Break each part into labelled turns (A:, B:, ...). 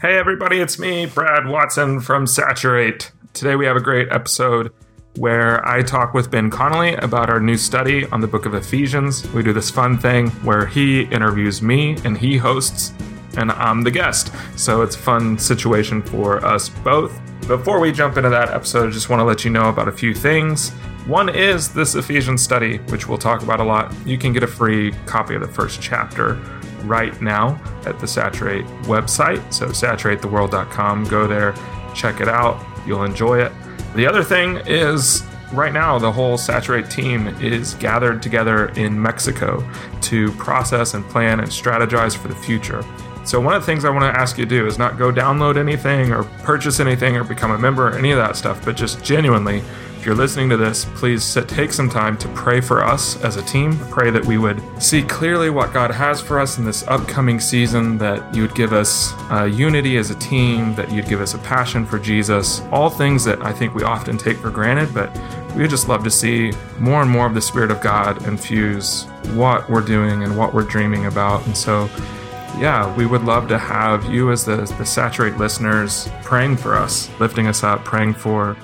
A: Hey, everybody, it's me, Brad Watson from Saturate. Today we have a great episode where I talk with Ben Connelly about our new study on the book of Ephesians. We do this fun thing where he interviews me and he hosts, and I'm the guest. So it's a fun situation for us both. Before we jump into that episode, I just want to let you know about a few things. One is this Ephesians study, which we'll talk about a lot. You can get a free copy of the first chapter right now at the Saturate website. So, saturatetheworld.com. Go there, check it out. You'll enjoy it. The other thing is, right now, the whole Saturate team is gathered together in Mexico to process and plan and strategize for the future. So, one of the things I want to ask you to do is not go download anything or purchase anything or become a member or any of that stuff, but just genuinely if you're listening to this, please sit, take some time to pray for us as a team. Pray that we would see clearly what God has for us in this upcoming season, that you would give us uh, unity as a team, that you'd give us a passion for Jesus, all things that I think we often take for granted, but we would just love to see more and more of the Spirit of God infuse what we're doing and what we're dreaming about. And so, yeah, we would love to have you as the, the Saturate listeners praying for us, lifting us up, praying for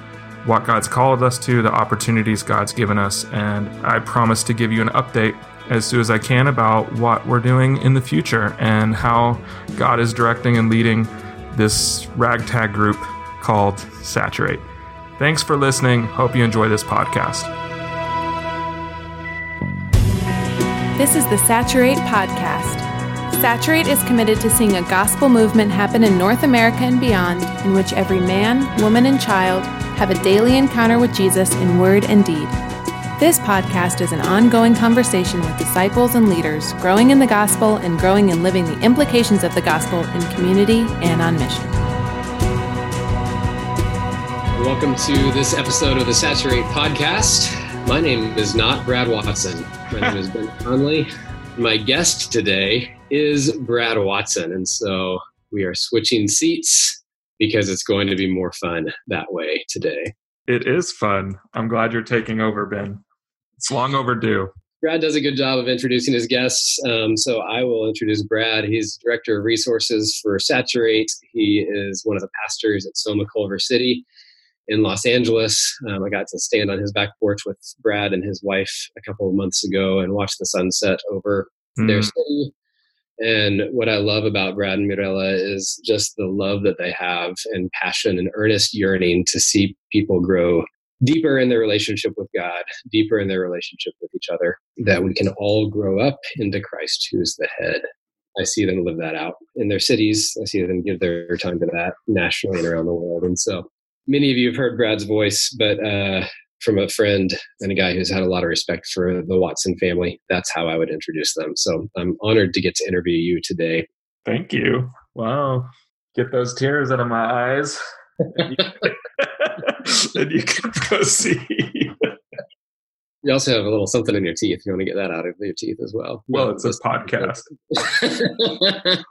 A: what God's called us to, the opportunities God's given us, and I promise to give you an update as soon as I can about what we're doing in the future and how God is directing and leading this ragtag group called Saturate. Thanks for listening. Hope you enjoy this podcast.
B: This is the Saturate Podcast. Saturate is committed to seeing a gospel movement happen in North America and beyond, in which every man, woman, and child have a daily encounter with Jesus in word and deed. This podcast is an ongoing conversation with disciples and leaders growing in the gospel and growing in living the implications of the gospel in community and on mission.
C: Welcome to this episode of the Saturate podcast. My name is not Brad Watson. My name is Ben Connelly. My guest today is Brad Watson. And so we are switching seats because it's going to be more fun that way today.
A: It is fun. I'm glad you're taking over, Ben. It's long overdue.
C: Brad does a good job of introducing his guests. Um, so I will introduce Brad. He's Director of Resources for Saturate. He is one of the pastors at Soma Culver City in Los Angeles. Um, I got to stand on his back porch with Brad and his wife a couple of months ago and watch the sunset over mm. their city. And what I love about Brad and Mirella is just the love that they have and passion and earnest yearning to see people grow deeper in their relationship with God, deeper in their relationship with each other, that we can all grow up into Christ, who is the head. I see them live that out in their cities. I see them give their time to that nationally and around the world. And so many of you have heard Brad's voice, but uh, from a friend and a guy who's had a lot of respect for the Watson family. That's how I would introduce them. So I'm honored to get to interview you today.
A: Thank you. Wow. Get those tears out of my eyes. and you can go see.
C: You also have a little something in your teeth. You want to get that out of your teeth as well.
A: Well, it's a podcast.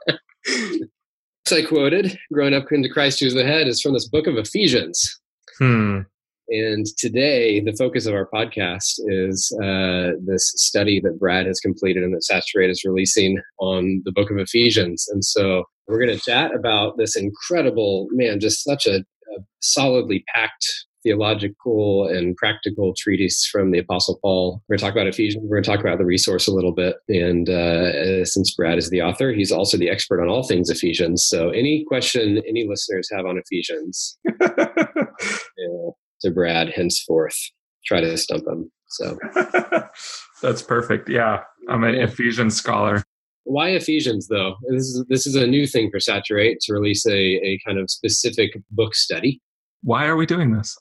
C: so I quoted, growing up into Christ who's the head, is from this book of Ephesians.
A: Hmm.
C: And today, the focus of our podcast is uh, this study that Brad has completed and that Saturate is releasing on the book of Ephesians. And so we're going to chat about this incredible, man, just such a, a solidly packed theological and practical treatise from the Apostle Paul. We're going to talk about Ephesians. We're going to talk about the resource a little bit. And uh, since Brad is the author, he's also the expert on all things Ephesians. So, any question any listeners have on Ephesians, yeah, to Brad henceforth. Try to stump him. So
A: that's perfect. Yeah, I'm an. Ephesians scholar.
C: Why Ephesians though? This is this is a new thing for Saturate to release a, a kind of specific book study.
A: Why are we doing this?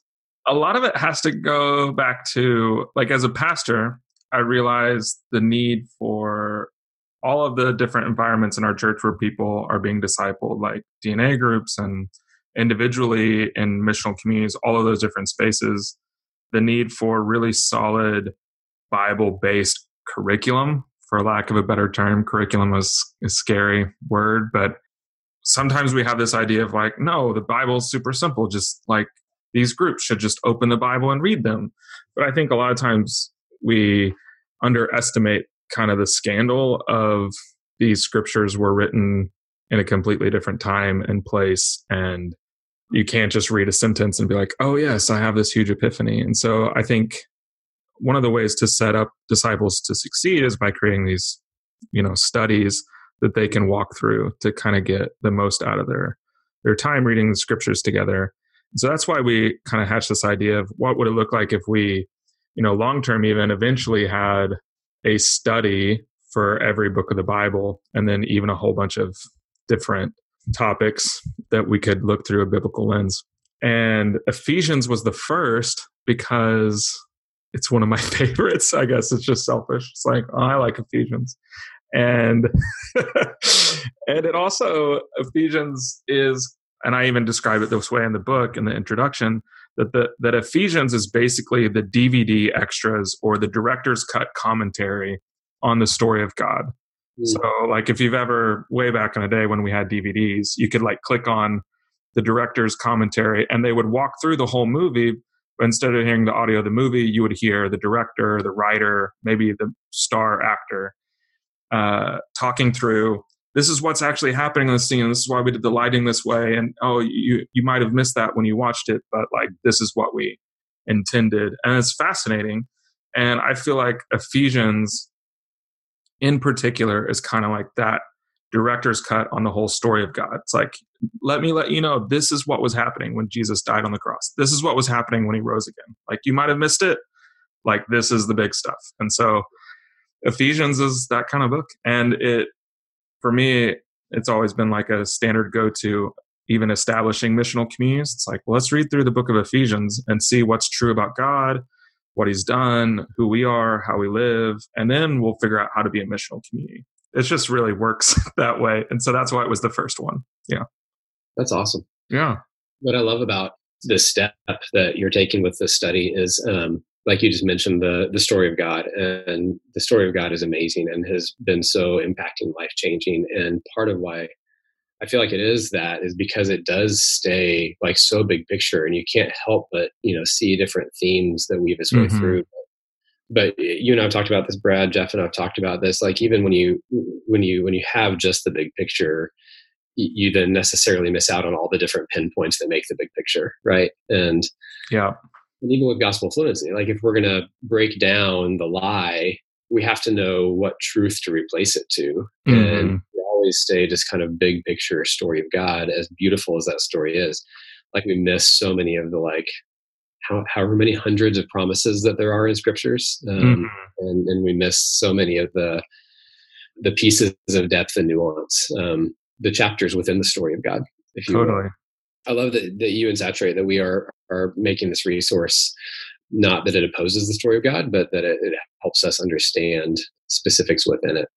A: A lot of it has to go back to like as a pastor, I realized the need for all of the different environments in our church where people are being discipled, like DNA groups and individually in missional communities, all of those different spaces, the need for really solid Bible based curriculum, for lack of a better term. Curriculum is a scary word, but sometimes we have this idea of like, no, the Bible's super simple. Just like these groups should just open the Bible and read them. But I think a lot of times we underestimate kind of the scandal of these scriptures were written in a completely different time and place and you can't just read a sentence and be like oh yes i have this huge epiphany. And so i think one of the ways to set up disciples to succeed is by creating these you know studies that they can walk through to kind of get the most out of their their time reading the scriptures together. So that's why we kind of hatched this idea of what would it look like if we you know long term even eventually had a study for every book of the bible and then even a whole bunch of different topics that we could look through a biblical lens. And ephesians was the first because it's one of my favorites i guess. It's just selfish. It's like oh, i like ephesians. And and it also ephesians is and i even describe it this way in the book in the introduction that the that ephesians is basically the dvd extras or the director's cut commentary on the story of god mm. so like if you've ever way back in the day when we had dvds you could like click on the director's commentary and they would walk through the whole movie but instead of hearing the audio of the movie you would hear the director the writer maybe the star actor uh, talking through this is what's actually happening in the scene. This is why we did the lighting this way. And oh, you you might have missed that when you watched it, but like this is what we intended, and it's fascinating. And I feel like Ephesians, in particular, is kind of like that director's cut on the whole story of God. It's like, let me let you know this is what was happening when Jesus died on the cross. This is what was happening when he rose again. Like you might have missed it. Like this is the big stuff. And so Ephesians is that kind of book. And it, for me, it's always been like a standard go to, even establishing missional communities. It's like, well, let's read through the book of Ephesians and see what's true about God, what he's done, who we are, how we live, and then we'll figure out how to be a missional community. It just really works that way. And so that's why it was the first one. Yeah.
C: That's awesome.
A: Yeah.
C: What I love about this step that you're taking with this study is um, like you just mentioned the the story of God and the story of God is amazing and has been so impacting life changing and part of why I feel like it is that is because it does stay like so big picture and you can't help but you know see different themes that weave its way mm-hmm. through but you and I've talked about this Brad Jeff and I've talked about this like even when you when you when you have just the big picture you then necessarily miss out on all the different pinpoints that make the big picture right and
A: yeah
C: and even with gospel fluency like if we're going to break down the lie we have to know what truth to replace it to mm-hmm. and always stay just kind of big picture story of god as beautiful as that story is like we miss so many of the like how, however many hundreds of promises that there are in scriptures um, mm-hmm. and, and we miss so many of the the pieces of depth and nuance um, the chapters within the story of god
A: if you totally will.
C: I love that, that you and Saturate that we are are making this resource not that it opposes the story of God, but that it, it helps us understand specifics within it.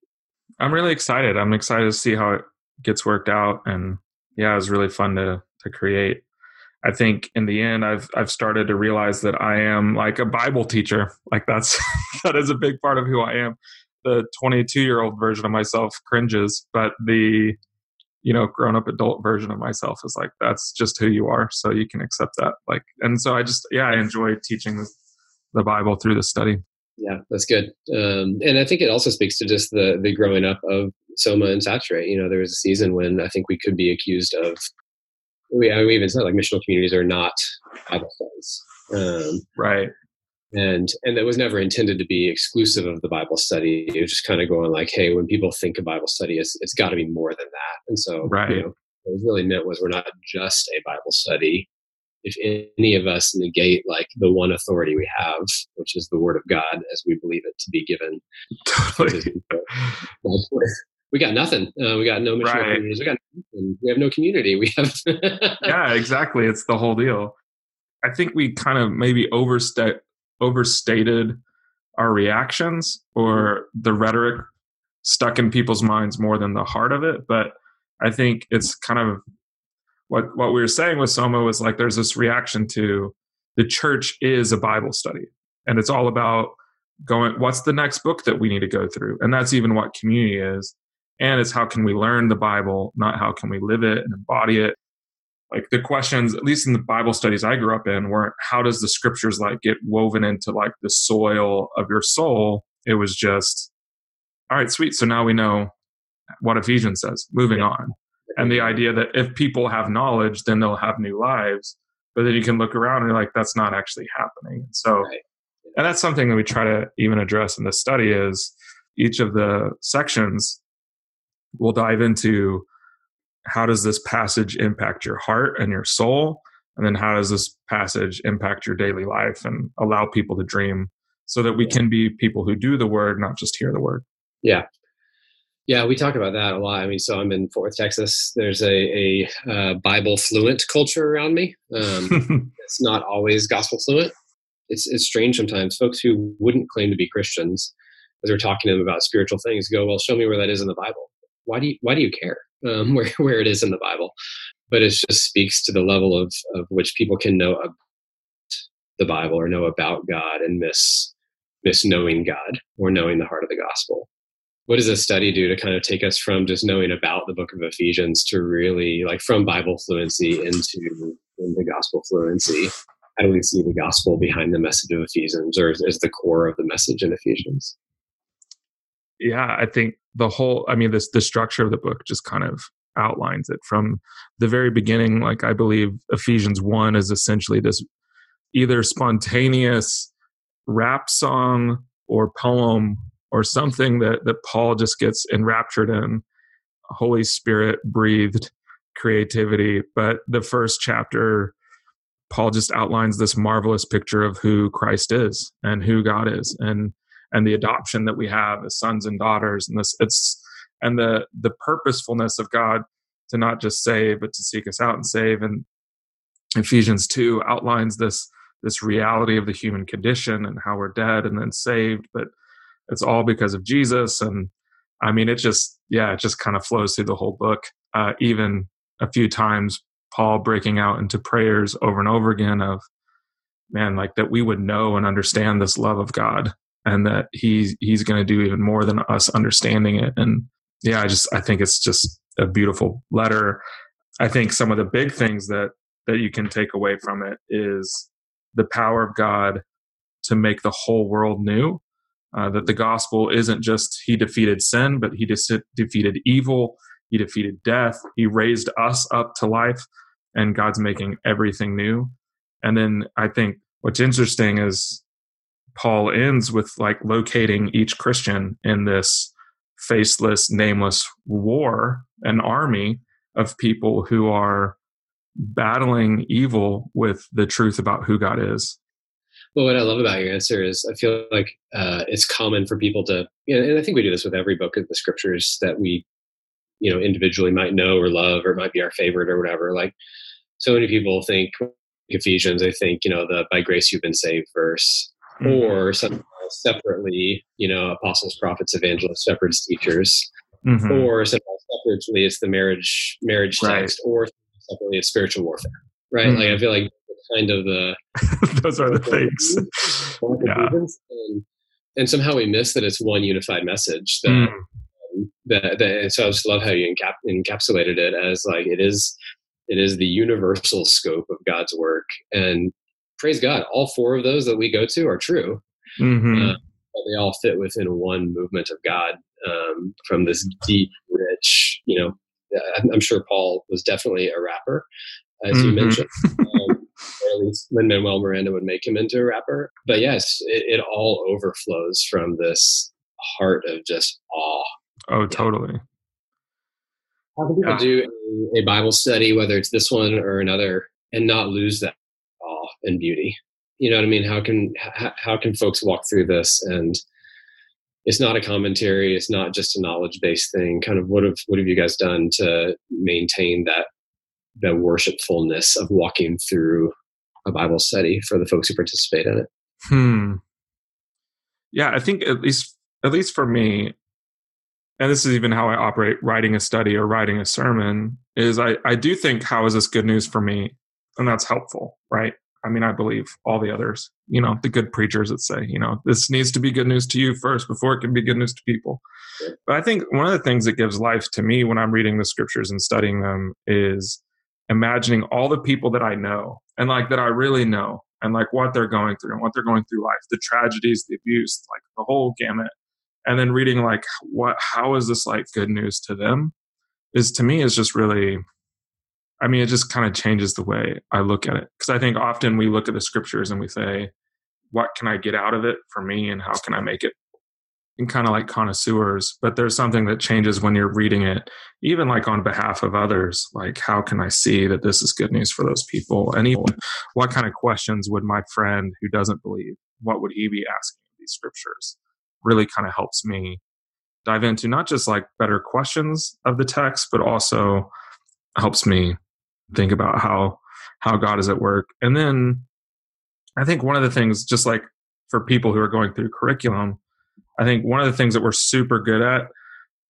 A: I'm really excited. I'm excited to see how it gets worked out, and yeah, it's really fun to to create. I think in the end, I've I've started to realize that I am like a Bible teacher. Like that's that is a big part of who I am. The 22 year old version of myself cringes, but the you know grown up adult version of myself is like that's just who you are so you can accept that like and so i just yeah i enjoy teaching the bible through the study
C: yeah that's good. Um, and i think it also speaks to just the the growing up of soma and saturate you know there was a season when i think we could be accused of we, we even said like missional communities are not bible studies um,
A: right.
C: and and that was never intended to be exclusive of the bible study. It was just kind of going like hey when people think of bible study it's, it's got to be more than that. And so
A: right. you know,
C: what was really meant was we're not just a bible study if any of us negate like the one authority we have which is the word of god as we believe it to be given totally. we got nothing uh, we got no right. communities we got nothing. we have no community we have
A: yeah exactly it's the whole deal I think we kind of maybe overstated our reactions or the rhetoric stuck in people's minds more than the heart of it. But I think it's kind of what what we were saying with Soma was like there's this reaction to the church is a Bible study. And it's all about going, what's the next book that we need to go through? And that's even what community is. And it's how can we learn the Bible, not how can we live it and embody it like the questions at least in the bible studies i grew up in weren't how does the scriptures like get woven into like the soil of your soul it was just all right sweet so now we know what ephesians says moving on and the idea that if people have knowledge, then they'll have new lives. But then you can look around and you're like, that's not actually happening. So, right. and that's something that we try to even address in the study is each of the sections will dive into how does this passage impact your heart and your soul? And then how does this passage impact your daily life and allow people to dream so that we yeah. can be people who do the word, not just hear the word?
C: Yeah. Yeah, we talk about that a lot. I mean, so I'm in Fort Worth, Texas. There's a, a uh, Bible fluent culture around me. Um, it's not always gospel fluent. It's, it's strange sometimes. Folks who wouldn't claim to be Christians, as we're talking to them about spiritual things, go, "Well, show me where that is in the Bible." Why do you Why do you care um, where where it is in the Bible? But it just speaks to the level of of which people can know the Bible or know about God and miss miss knowing God or knowing the heart of the gospel what does a study do to kind of take us from just knowing about the book of Ephesians to really like from Bible fluency into, into gospel fluency? How do we see the gospel behind the message of Ephesians or is the core of the message in Ephesians?
A: Yeah, I think the whole, I mean, this, the structure of the book just kind of outlines it from the very beginning. Like, I believe Ephesians 1 is essentially this either spontaneous rap song or poem or something that that Paul just gets enraptured in. Holy Spirit breathed creativity. But the first chapter, Paul just outlines this marvelous picture of who Christ is and who God is and and the adoption that we have as sons and daughters and this it's and the the purposefulness of God to not just save but to seek us out and save and Ephesians 2 outlines this this reality of the human condition and how we're dead and then saved but it's all because of Jesus. And I mean, it just, yeah, it just kind of flows through the whole book. Uh, even a few times, Paul breaking out into prayers over and over again of, man, like that we would know and understand this love of God and that he's, he's going to do even more than us understanding it. And yeah, I just, I think it's just a beautiful letter. I think some of the big things that, that you can take away from it is the power of God to make the whole world new uh, that the gospel isn't just he defeated sin, but he de- defeated evil, he defeated death, he raised us up to life, and God's making everything new. And then I think what's interesting is Paul ends with like locating each Christian in this faceless, nameless war, an army of people who are battling evil with the truth about who God is.
C: Well, what I love about your answer is I feel like uh, it's common for people to, you know, and I think we do this with every book of the scriptures that we, you know, individually might know or love or might be our favorite or whatever. Like, so many people think Ephesians, I think, you know, the by grace you've been saved verse, mm-hmm. or some separately, you know, apostles, prophets, evangelists, shepherds, teachers, mm-hmm. or separately it's the marriage marriage right. text, or separately it's spiritual warfare, right? Mm-hmm. Like I feel like kind of the
A: those are the things.
C: yeah. And, and, somehow we miss that it's one unified message. That, mm. um, that, that, so I just love how you encap, encapsulated it as like it is it is the universal scope of God's work. And praise God, all four of those that we go to are true. Mm-hmm. Uh, they all fit within one movement of God um, from this deep, rich, you know, I'm sure Paul was definitely a rapper, as mm-hmm. you mentioned. Um, or at least Lin Manuel Miranda would make him into a rapper. But yes, it, it all overflows from this heart of just awe.
A: Oh, totally.
C: How can people yeah. do a, a Bible study, whether it's this one or another, and not lose that awe and beauty? You know what I mean? How can how, how can folks walk through this and it's not a commentary it's not just a knowledge based thing kind of what have what have you guys done to maintain that the worshipfulness of walking through a Bible study for the folks who participate in it.
A: Hmm. Yeah, I think at least at least for me, and this is even how I operate writing a study or writing a sermon, is I, I do think how is this good news for me? And that's helpful, right? I mean, I believe all the others, you know, the good preachers that say, you know, this needs to be good news to you first before it can be good news to people. But I think one of the things that gives life to me when I'm reading the scriptures and studying them is imagining all the people that I know and like that I really know and like what they're going through and what they're going through life, the tragedies, the abuse, like the whole gamut. And then reading like what how is this like good news to them? is to me is just really I mean, it just kind of changes the way I look at it. Because I think often we look at the scriptures and we say, what can I get out of it for me and how can I make it? And kind of like connoisseurs, but there's something that changes when you're reading it, even like on behalf of others. Like, how can I see that this is good news for those people? And even what kind of questions would my friend who doesn't believe, what would he be asking these scriptures? Really kind of helps me dive into not just like better questions of the text, but also helps me think about how how God is at work. And then I think one of the things, just like for people who are going through curriculum, I think one of the things that we're super good at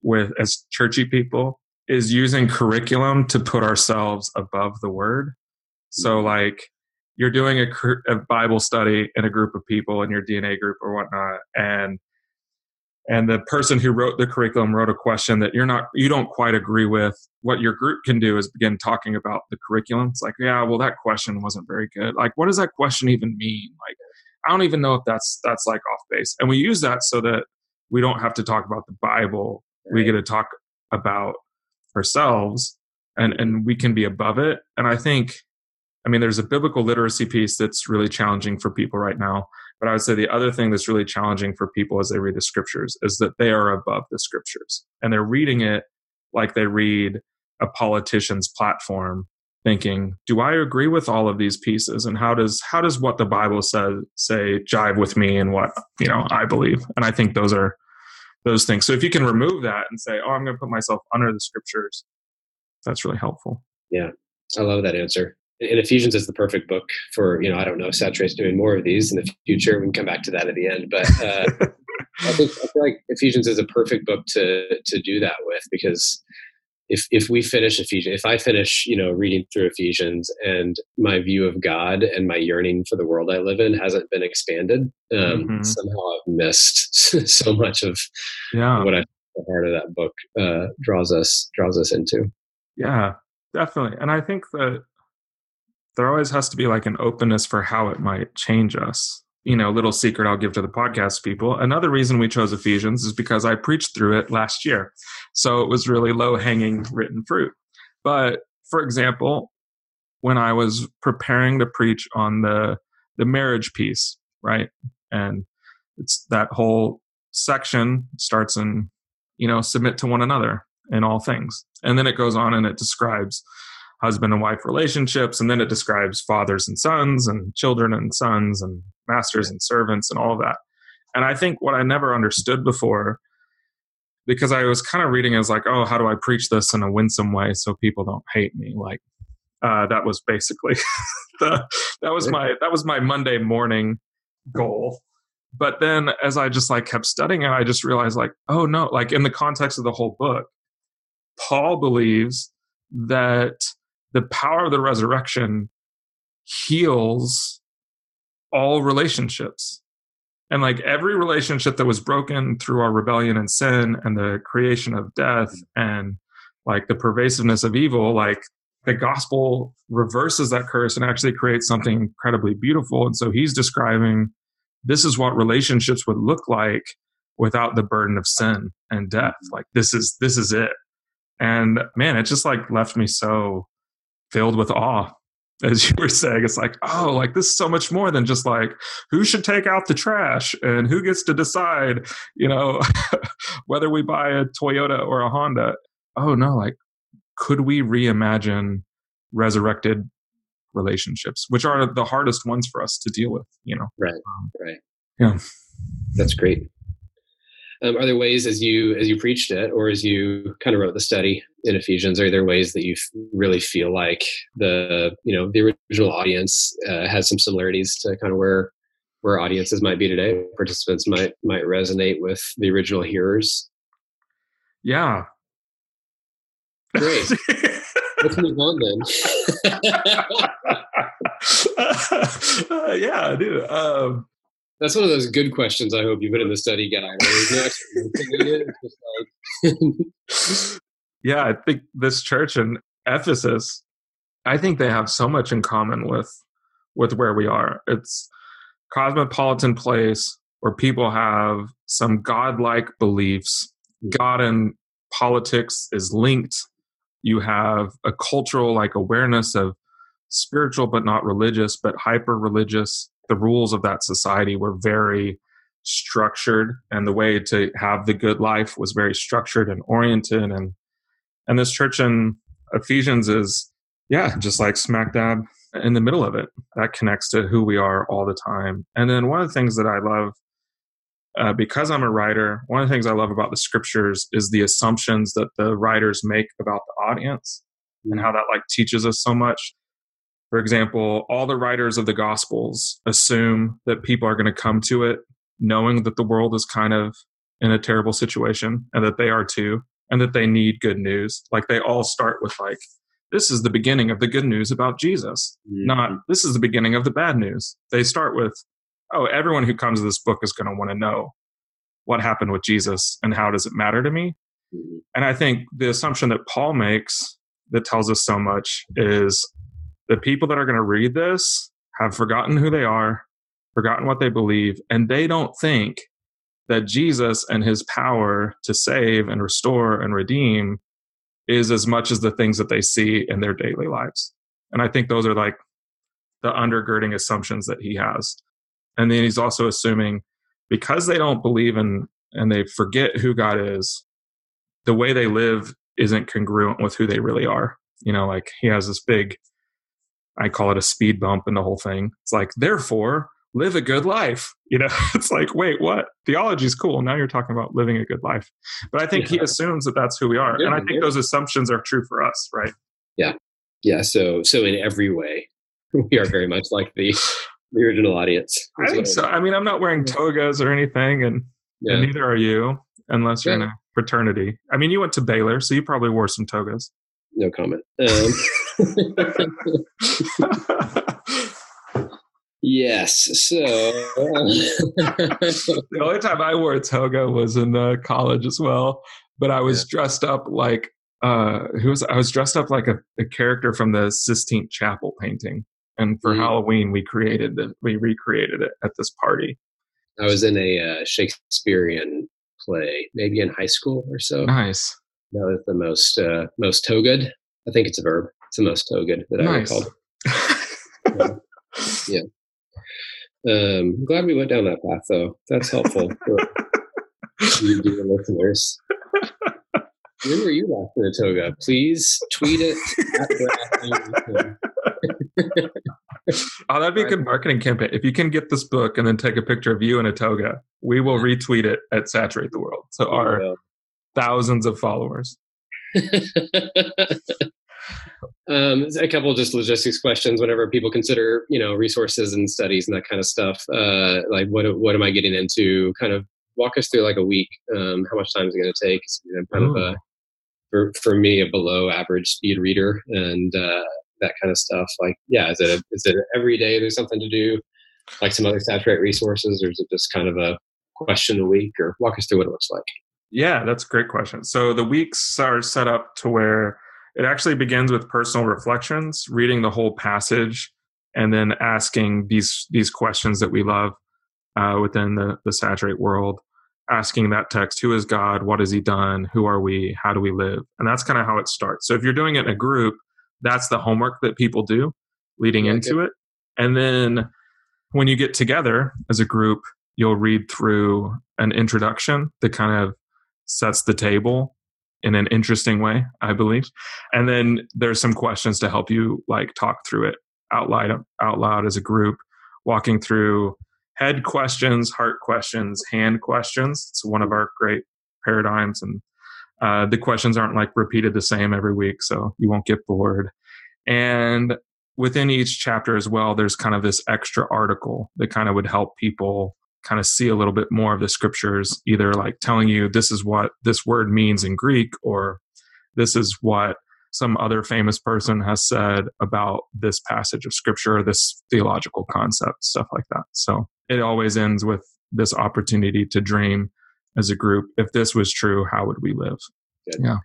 A: with as churchy people is using curriculum to put ourselves above the word. So mm-hmm. like you're doing a, a Bible study in a group of people in your DNA group or whatnot, and and the person who wrote the curriculum wrote a question that you're not you don't quite agree with what your group can do is begin talking about the curriculum it's like yeah well that question wasn't very good like what does that question even mean like i don't even know if that's that's like off base and we use that so that we don't have to talk about the bible. We get to talk about ourselves and and we can be above it. And i think i mean there's a biblical literacy piece that's really challenging for people right now but I would say the other thing that's really challenging for people as they read the scriptures is that they are above the scriptures and they're reading it like they read a politician's platform thinking do i agree with all of these pieces? And how does how does what the bible says say jive with me and what you know i believe? And i think those are those things. So if you can remove that and say oh i'm going to put myself under the scriptures that's really helpful.
C: Yeah. I love that answer. And Ephesians is the perfect book for, you know, I don't know, Saturate's doing more of these in the future. We can come back to that at the end. But uh, I, think, I feel like Ephesians is a perfect book to to do that with because if if we finish Ephesians, if I finish, you know, reading through Ephesians and my view of God and my yearning for the world I live in hasn't been expanded, um, mm-hmm. somehow I've missed so much of yeah. what I the heart of that book uh, draws us draws us into.
A: Yeah, definitely. And I think that there always has to be like an openness for how it might change us. You know, little secret I'll give to the podcast people. Another reason we chose Ephesians is because I preached through it last year. So it was really low hanging written fruit. But for example, when I was preparing to preach on the the marriage piece, right? And it's that whole section starts in, you know, submit to one another in all things. And then it goes on and it describes husband and wife relationships and then it describes fathers and sons and children and sons and masters and servants and all of that. And i think what i never understood before because i was kind of reading as like oh how do i preach this in a winsome way so people don't hate me? Like uh, that was basically the that was my that was my monday morning goal. But then as i just like kept studying it i just realized like oh no like in the context of the whole book paul believes that the power of the resurrection heals all relationships. And like every relationship that was broken through our rebellion and sin and the creation of death mm. and like the pervasiveness of evil, like the gospel reverses that curse and actually creates something incredibly beautiful. And so he's describing this is what relationships would look like without the burden of sin and death. Mm-hmm. Like this is this is it. And man, it just like left me so filled with awe as you were saying it's like oh like this is so much more than just like who should take out the trash and who gets to decide you know whether we buy a toyota or a honda. Oh no like could we reimagine resurrected relationships which are the hardest ones for us to deal with you know?
C: Right um, right.
A: yeah.
C: That's great um, are there ways as you as you preached it, or as you kind of wrote the study in Ephesians, are there ways that you really feel like the you know the original audience uh, has some similarities to kind of where where audiences might be today? Participants might might resonate with the original hearers.
A: Yeah.
C: Great. Let's move on then.
A: uh, yeah, I do. Um,
C: that's one of those good questions I hope you put in the study guide.
A: yeah, I think this church in Ephesus, I think they have so much in common with with where we are. It's cosmopolitan place where people have some godlike beliefs. God and politics is linked You have a cultural like awareness of spiritual but not religious, but hyper religious. The rules of that society were very structured and the way to have the good life was very structured and oriented and and this church in Ephesians is yeah, just like smack dab in the middle of it. That connects to who we are all the time. And then one of the things that I love, uh, because I'm a writer, one of the things I love about the scriptures is the assumptions that the writers make about the audience and how that like teaches us so much. For example, all the writers of the gospels assume that people are going to come to it knowing that the world is kind of in a terrible situation and that they are too and that they need good news. Like they all start with like this is the beginning of the good news about Jesus, mm-hmm. not this is the beginning of the bad news. They start with, oh, everyone who comes to this book is going to want to know what happened with Jesus and how does it matter to me. Mm-hmm. And I think the assumption that Paul makes that tells us so much is the people that are going to read this have forgotten who they are, forgotten what they believe, and they don't think that Jesus and his power to save and restore and redeem is as much as the things that they see in their daily lives. And I think those are like the undergirding assumptions that he has. And then he's also assuming because they don't believe in and they forget who God is, the way they live isn't congruent with who they really are. You know, like he has this big, I call it a speed bump in the whole thing. It's like, therefore, live a good life. You know, it's like, wait, what? Theology is cool. Now you're talking about living a good life. But I think yeah. he assumes that that's who we are. Yeah, and I think yeah. those assumptions are true for us, right?
C: Yeah. Yeah. So, so in every way, we are very much like the, the original audience.
A: I think so. I mean, I'm not wearing togas or anything, and, and neither are you, unless you're in a fraternity. I mean, you went to Baylor, so you probably wore some togas.
C: No comment. Um, Yes. So
A: the only time I wore a toga was in uh, college as well, but I was yeah. dressed up like uh, who was I was dressed up like a, a character from the Sistine Chapel painting, and for mm. Halloween we created it. We recreated it at this party.
C: I was in a uh, Shakespearean play, maybe in high school or so.
A: Nice.
C: That was the most uh, most togud. I think it's a verb. It's the most togud that nice. I recall. yeah. yeah. Um, glad we went down that path, though. That's helpful for you dear listeners. When were you last in a toga? Please tweet it
A: oh, that'd be a good marketing campaign. If you can get this book and then take a picture of you in a toga, we will retweet it at Saturate the World to our thousands of followers.
C: Um, a couple of just logistics questions whenever people consider, you know, resources and studies and that kind of stuff. Uh, like, what what am I getting into? Kind of walk us through like a week. Um, how much time is it going to take? Kind Ooh. of a for for me a below average speed reader and uh, that kind of stuff. Like, yeah, is it a, is it every day there's something to do, like some other saturate resources, or is it just kind of a question a week? Or walk us through what it looks like.
A: Yeah, that's a great question. So the weeks are set up to where it actually begins with personal reflections, reading the whole passage, and then asking these these questions that we love uh, within the, the saturate world. Asking that text, who is God? What has He done? Who are we? How do we live? And that's kind of how it starts. So if you're doing it in a group, that's the homework that people do leading into it. And then when you get together as a group, you'll read through an introduction that kind of sets the table in an interesting way, I believe. And then there's some questions to help you like talk through it out loud, out loud as a group, walking through head questions, heart questions, hand questions. It's one of our great paradigms, and uh, the questions aren't like repeated the same every week, so you won't get bored. And within each chapter as well, there's kind of this extra article that kind of would help people kind of see a little bit more of the scriptures, either like telling you this is what this word means in Greek, or this is what some other famous person has said about this passage of scripture, this theological concept, stuff like that. So it always ends with this opportunity to dream as a group. If this was true, how would we live? Good. Yeah.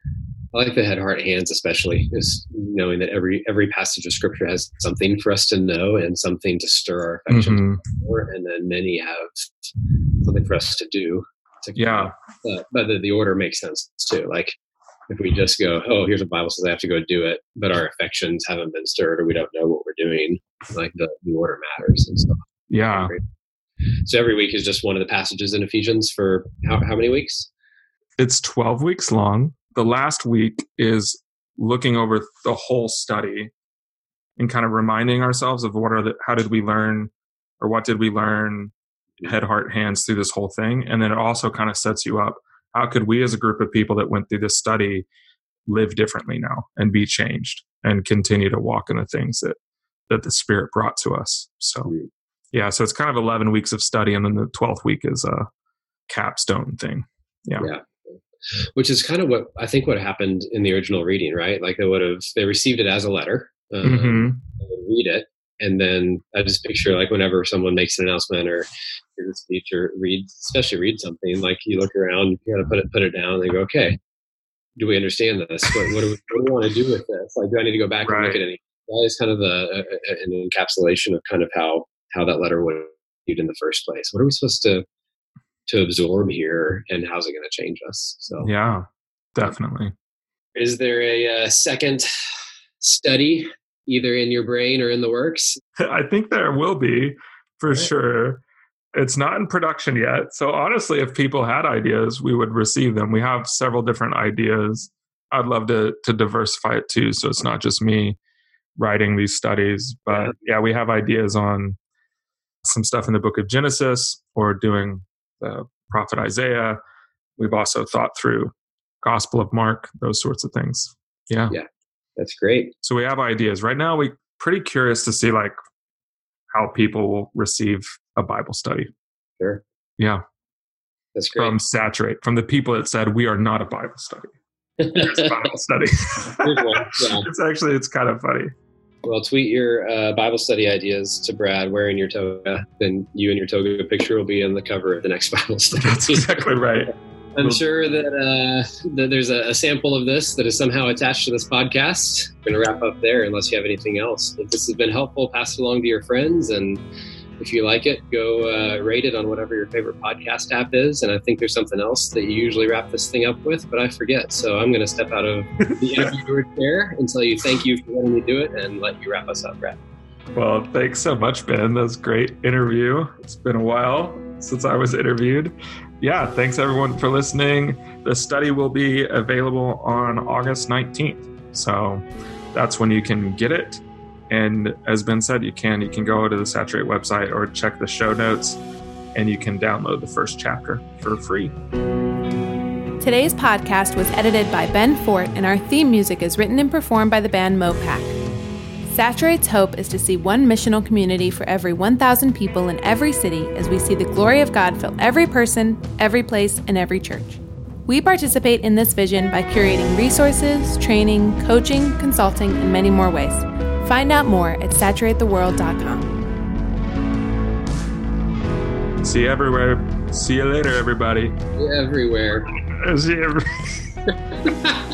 C: I like the head, heart, hands, especially is knowing that every every passage of scripture has something for us to know and something to stir our affection mm-hmm. for, and then many have something for us to do. To
A: yeah,
C: but, but the, the order makes sense too. Like if we just go, oh, here's a Bible says I have to go do it, but our affections haven't been stirred or we don't know what we're doing, like the, the order matters and stuff.
A: Yeah.
C: So every week is just one of the passages in Ephesians for how, how many weeks?
A: It's 12 weeks long. The last week is looking over the whole study and kind of reminding ourselves of what are the, how did we learn or what did we learn head, heart, hands through this whole thing. And then it also kind of sets you up. How could we as a group of people that went through this study live differently now and be changed and continue to walk in the things that, that the spirit brought to us. So yeah, so it's kind of 11 weeks of study. And then the 12th week is a capstone thing. Yeah.
C: Yeah which is kind of what I think what happened in the original reading, right? Like they would have they received it as a letter, um, mm-hmm. read it, and then I just picture like whenever someone makes an announcement or gives a speech or read, especially read something, like you look around, you gotta put it put it down, and they go, okay, do we understand this? What, what, do, we, what do we want to do with this? Like, do I need to go back right. and look at any? That is kind of a, a, an encapsulation of kind of how how that letter viewed in the first place. What are we supposed to to absorb here, and how's it going to change us? So
A: yeah, definitely.
C: Is there a, a uh, second study either in your brain or in the works?
A: I think there will be for right. sure. It's not in production yet. So honestly, if people had ideas, we would receive them. We have several different ideas. I'd love to to diversify it too. So it's not just me writing these studies, but yeah, yeah we have ideas on some stuff in the book of Genesis or doing the prophet Isaiah. We've also thought through Gospel of Mark, those sorts of things. Yeah.
C: Yeah. That's great.
A: So we have ideas. Right now we pretty curious to see like how people will receive a Bible study.
C: Sure.
A: Yeah.
C: That's great.
A: From Saturate, from the people that said we are not a Bible study. It's a Bible study. yeah. It's actually it's kind of funny.
C: Well, tweet your uh, Bible study ideas to Brad wearing your toga. Then you and your toga picture will be in the cover of the next Bible study.
A: That's exactly right.
C: I'm sure that, uh, that there's a, a, sample of this that is somehow attached to this podcast. We're going to wrap up there unless you have anything else. If this has been helpful, pass it along to your friends. And if you like it, go uh, rate it on whatever your favorite podcast app is. And I think there's something else that you usually wrap this thing up with, but I forget. So I'm going to step out of the interviewer chair and tell you thank you for letting me do it and let you wrap us up, Brad.
A: Well, thanks so much, Ben. That was a great interview. It's been a while since I was interviewed yeah, thanks everyone for listening. The study will be available on August 19th. So that's when you can get it. And as Ben said, you can you can go to the Saturate website or check the show notes and you can download the first chapter for free.
B: Today's podcast was edited by Ben Fort, and our theme music is written and performed by the band Mopac. Saturate's hope is to see one missional community for every 1,000 people in every city as we see the glory of God fill every person, every place, and every church. We participate in this vision by curating resources, training, coaching, consulting, and many more ways. Find out more at saturatetheworld.com.
A: See you everywhere. See you later, everybody.
C: See you everywhere.
A: See you everywhere.